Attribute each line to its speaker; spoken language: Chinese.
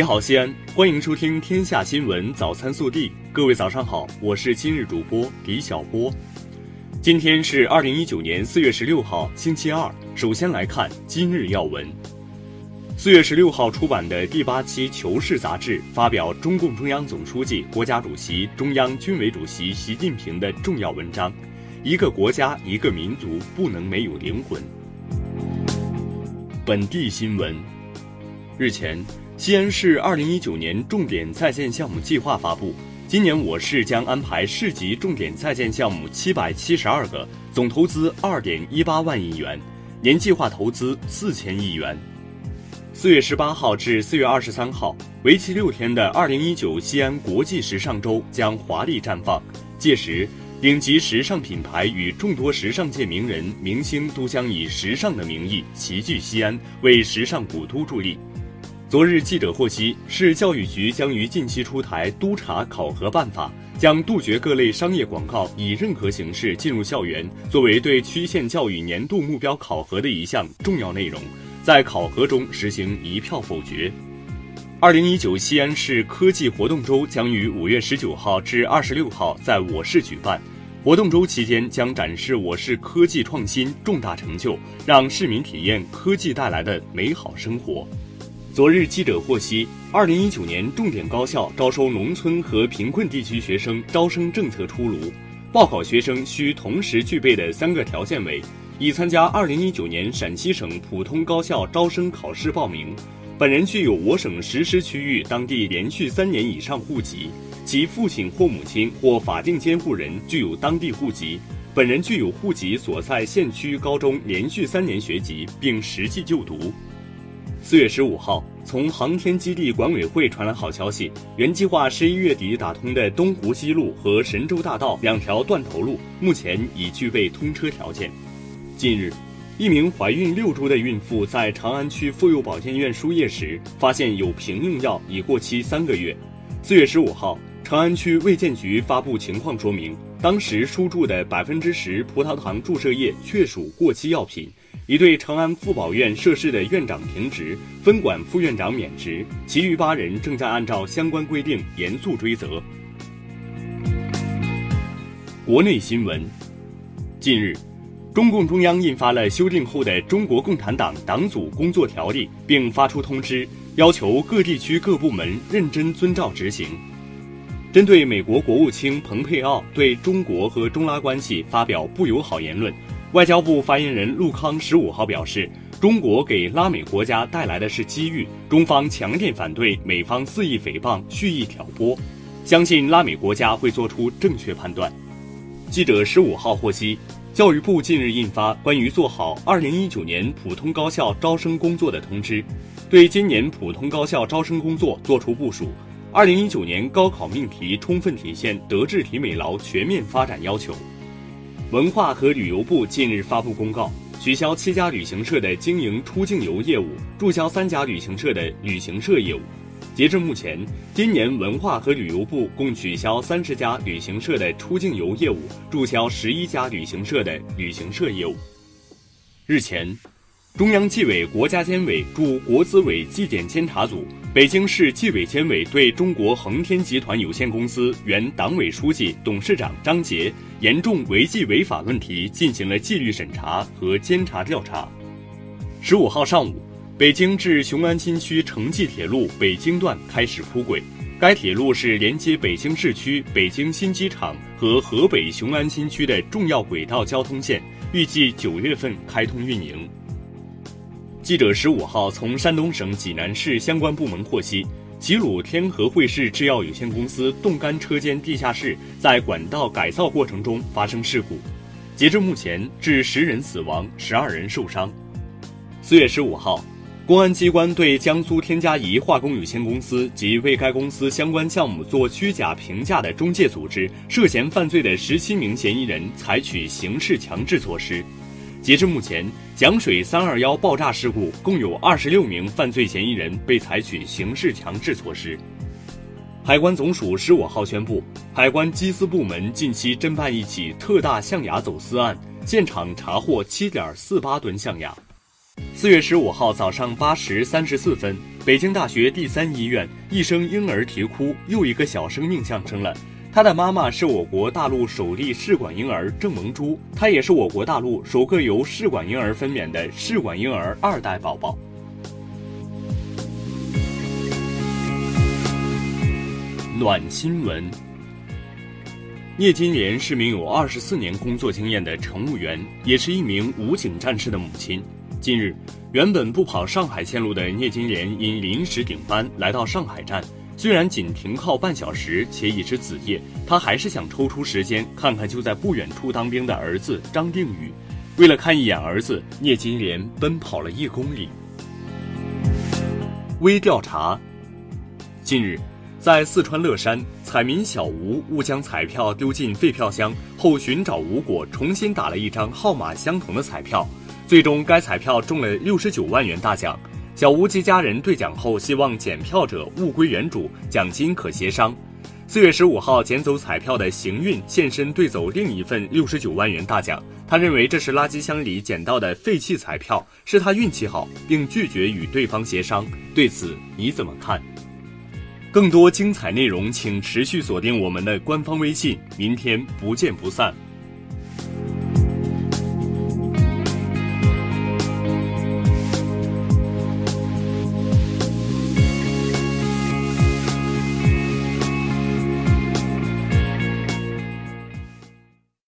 Speaker 1: 你好，西安，欢迎收听《天下新闻早餐速递》。各位早上好，我是今日主播李小波。今天是二零一九年四月十六号，星期二。首先来看今日要闻。四月十六号出版的第八期《求是》杂志发表中共中央总书记、国家主席、中央军委主席习近平的重要文章：一个国家、一个民族不能没有灵魂。本地新闻。日前，西安市二零一九年重点在建项目计划发布。今年我市将安排市级重点在建项目七百七十二个，总投资二点一八万亿元，年计划投资四千亿元。四月十八号至四月二十三号，为期六天的二零一九西安国际时尚周将华丽绽放。届时，顶级时尚品牌与众多时尚界名人、明星都将以时尚的名义齐聚西安，为时尚古都助力。昨日，记者获悉，市教育局将于近期出台督查考核办法，将杜绝各类商业广告以任何形式进入校园，作为对区县教育年度目标考核的一项重要内容，在考核中实行一票否决。二零一九西安市科技活动周将于五月十九号至二十六号在我市举办，活动周期间将展示我市科技创新重大成就，让市民体验科技带来的美好生活。昨日，记者获悉，二零一九年重点高校招收农村和贫困地区学生招生政策出炉。报考学生需同时具备的三个条件为：已参加二零一九年陕西省普通高校招生考试报名，本人具有我省实施区域当地连续三年以上户籍，其父亲或母亲或法定监护人具有当地户籍，本人具有户籍所在县区高中连续三年学籍并实际就读。四月十五号，从航天基地管委会传来好消息，原计划十一月底打通的东湖西路和神州大道两条断头路，目前已具备通车条件。近日，一名怀孕六周的孕妇在长安区妇幼保健院输液时，发现有瓶用药已过期三个月。四月十五号，长安区卫健局发布情况说明，当时输注的百分之十葡萄糖注射液确属过期药品。已对长安妇保院涉事的院长停职，分管副院长免职，其余八人正在按照相关规定严肃追责。国内新闻，近日，中共中央印发了修订后的《中国共产党党组工作条例》，并发出通知，要求各地区各部门认真遵照执行。针对美国国务卿蓬佩奥对中国和中拉关系发表不友好言论。外交部发言人陆康十五号表示，中国给拉美国家带来的是机遇，中方强烈反对美方肆意诽谤、蓄意挑拨，相信拉美国家会做出正确判断。记者十五号获悉，教育部近日印发关于做好二零一九年普通高校招生工作的通知，对今年普通高校招生工作作出部署。二零一九年高考命题充分体现德智体美劳全面发展要求。文化和旅游部近日发布公告，取消七家旅行社的经营出境游业务，注销三家旅行社的旅行社业务。截至目前，今年文化和旅游部共取消三十家旅行社的出境游业务，注销十一家旅行社的旅行社业务。日前。中央纪委国家监委驻国资委纪检监察组、北京市纪委监委对中国恒天集团有限公司原党委书记、董事长张杰严重违纪违法问题进行了纪律审查和监察调查。十五号上午，北京至雄安新区城际铁路北京段开始铺轨，该铁路是连接北京市区、北京新机场和河北雄安新区的重要轨道交通线，预计九月份开通运营。记者十五号从山东省济南市相关部门获悉，齐鲁天合汇市制药有限公司冻干车间地下室在管道改造过程中发生事故，截至目前致十人死亡，十二人受伤。四月十五号，公安机关对江苏天嘉宜化工有限公司及为该公司相关项目做虚假评价的中介组织涉嫌犯罪的十七名嫌疑人采取刑事强制措施。截至目前，响水三二幺爆炸事故共有二十六名犯罪嫌疑人被采取刑事强制措施。海关总署十五号宣布，海关缉私部门近期侦办一起特大象牙走私案，现场查获七点四八吨象牙。四月十五号早上八时三十四分，北京大学第三医院一声婴儿啼哭，又一个小生命降生了。他的妈妈是我国大陆首例试管婴儿郑萌珠，她也是我国大陆首个由试管婴儿分娩的试管婴儿二代宝宝。暖新闻。聂金莲是名有二十四年工作经验的乘务员，也是一名武警战士的母亲。近日，原本不跑上海线路的聂金莲因临时顶班来到上海站，虽然仅停靠半小时，且已是子夜，他还是想抽出时间看看就在不远处当兵的儿子张定宇。为了看一眼儿子，聂金莲奔跑了一公里。微调查。近日，在四川乐山，彩民小吴误将彩票丢进废票箱后，寻找无果，重新打了一张号码相同的彩票。最终，该彩票中了六十九万元大奖。小吴及家人兑奖后，希望检票者物归原主，奖金可协商。四月十五号，捡走彩票的行运现身兑走另一份六十九万元大奖。他认为这是垃圾箱里捡到的废弃彩票，是他运气好，并拒绝与对方协商。对此你怎么看？更多精彩内容，请持续锁定我们的官方微信。明天不见不散。